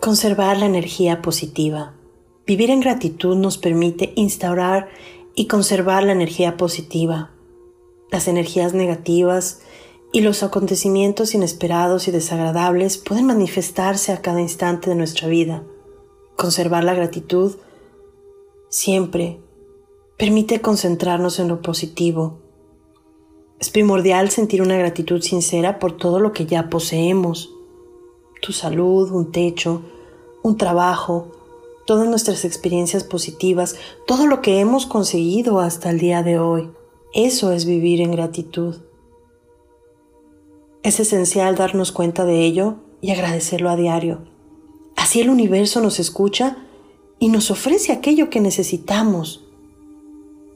Conservar la energía positiva. Vivir en gratitud nos permite instaurar y conservar la energía positiva. Las energías negativas y los acontecimientos inesperados y desagradables pueden manifestarse a cada instante de nuestra vida. Conservar la gratitud siempre permite concentrarnos en lo positivo. Es primordial sentir una gratitud sincera por todo lo que ya poseemos tu salud, un techo, un trabajo, todas nuestras experiencias positivas, todo lo que hemos conseguido hasta el día de hoy. Eso es vivir en gratitud. Es esencial darnos cuenta de ello y agradecerlo a diario. Así el universo nos escucha y nos ofrece aquello que necesitamos.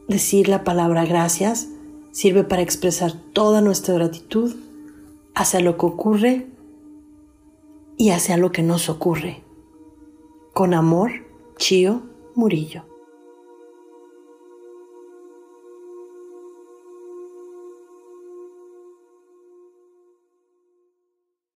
Decir la palabra gracias sirve para expresar toda nuestra gratitud hacia lo que ocurre y hacia lo que nos ocurre. Con amor, Chío Murillo.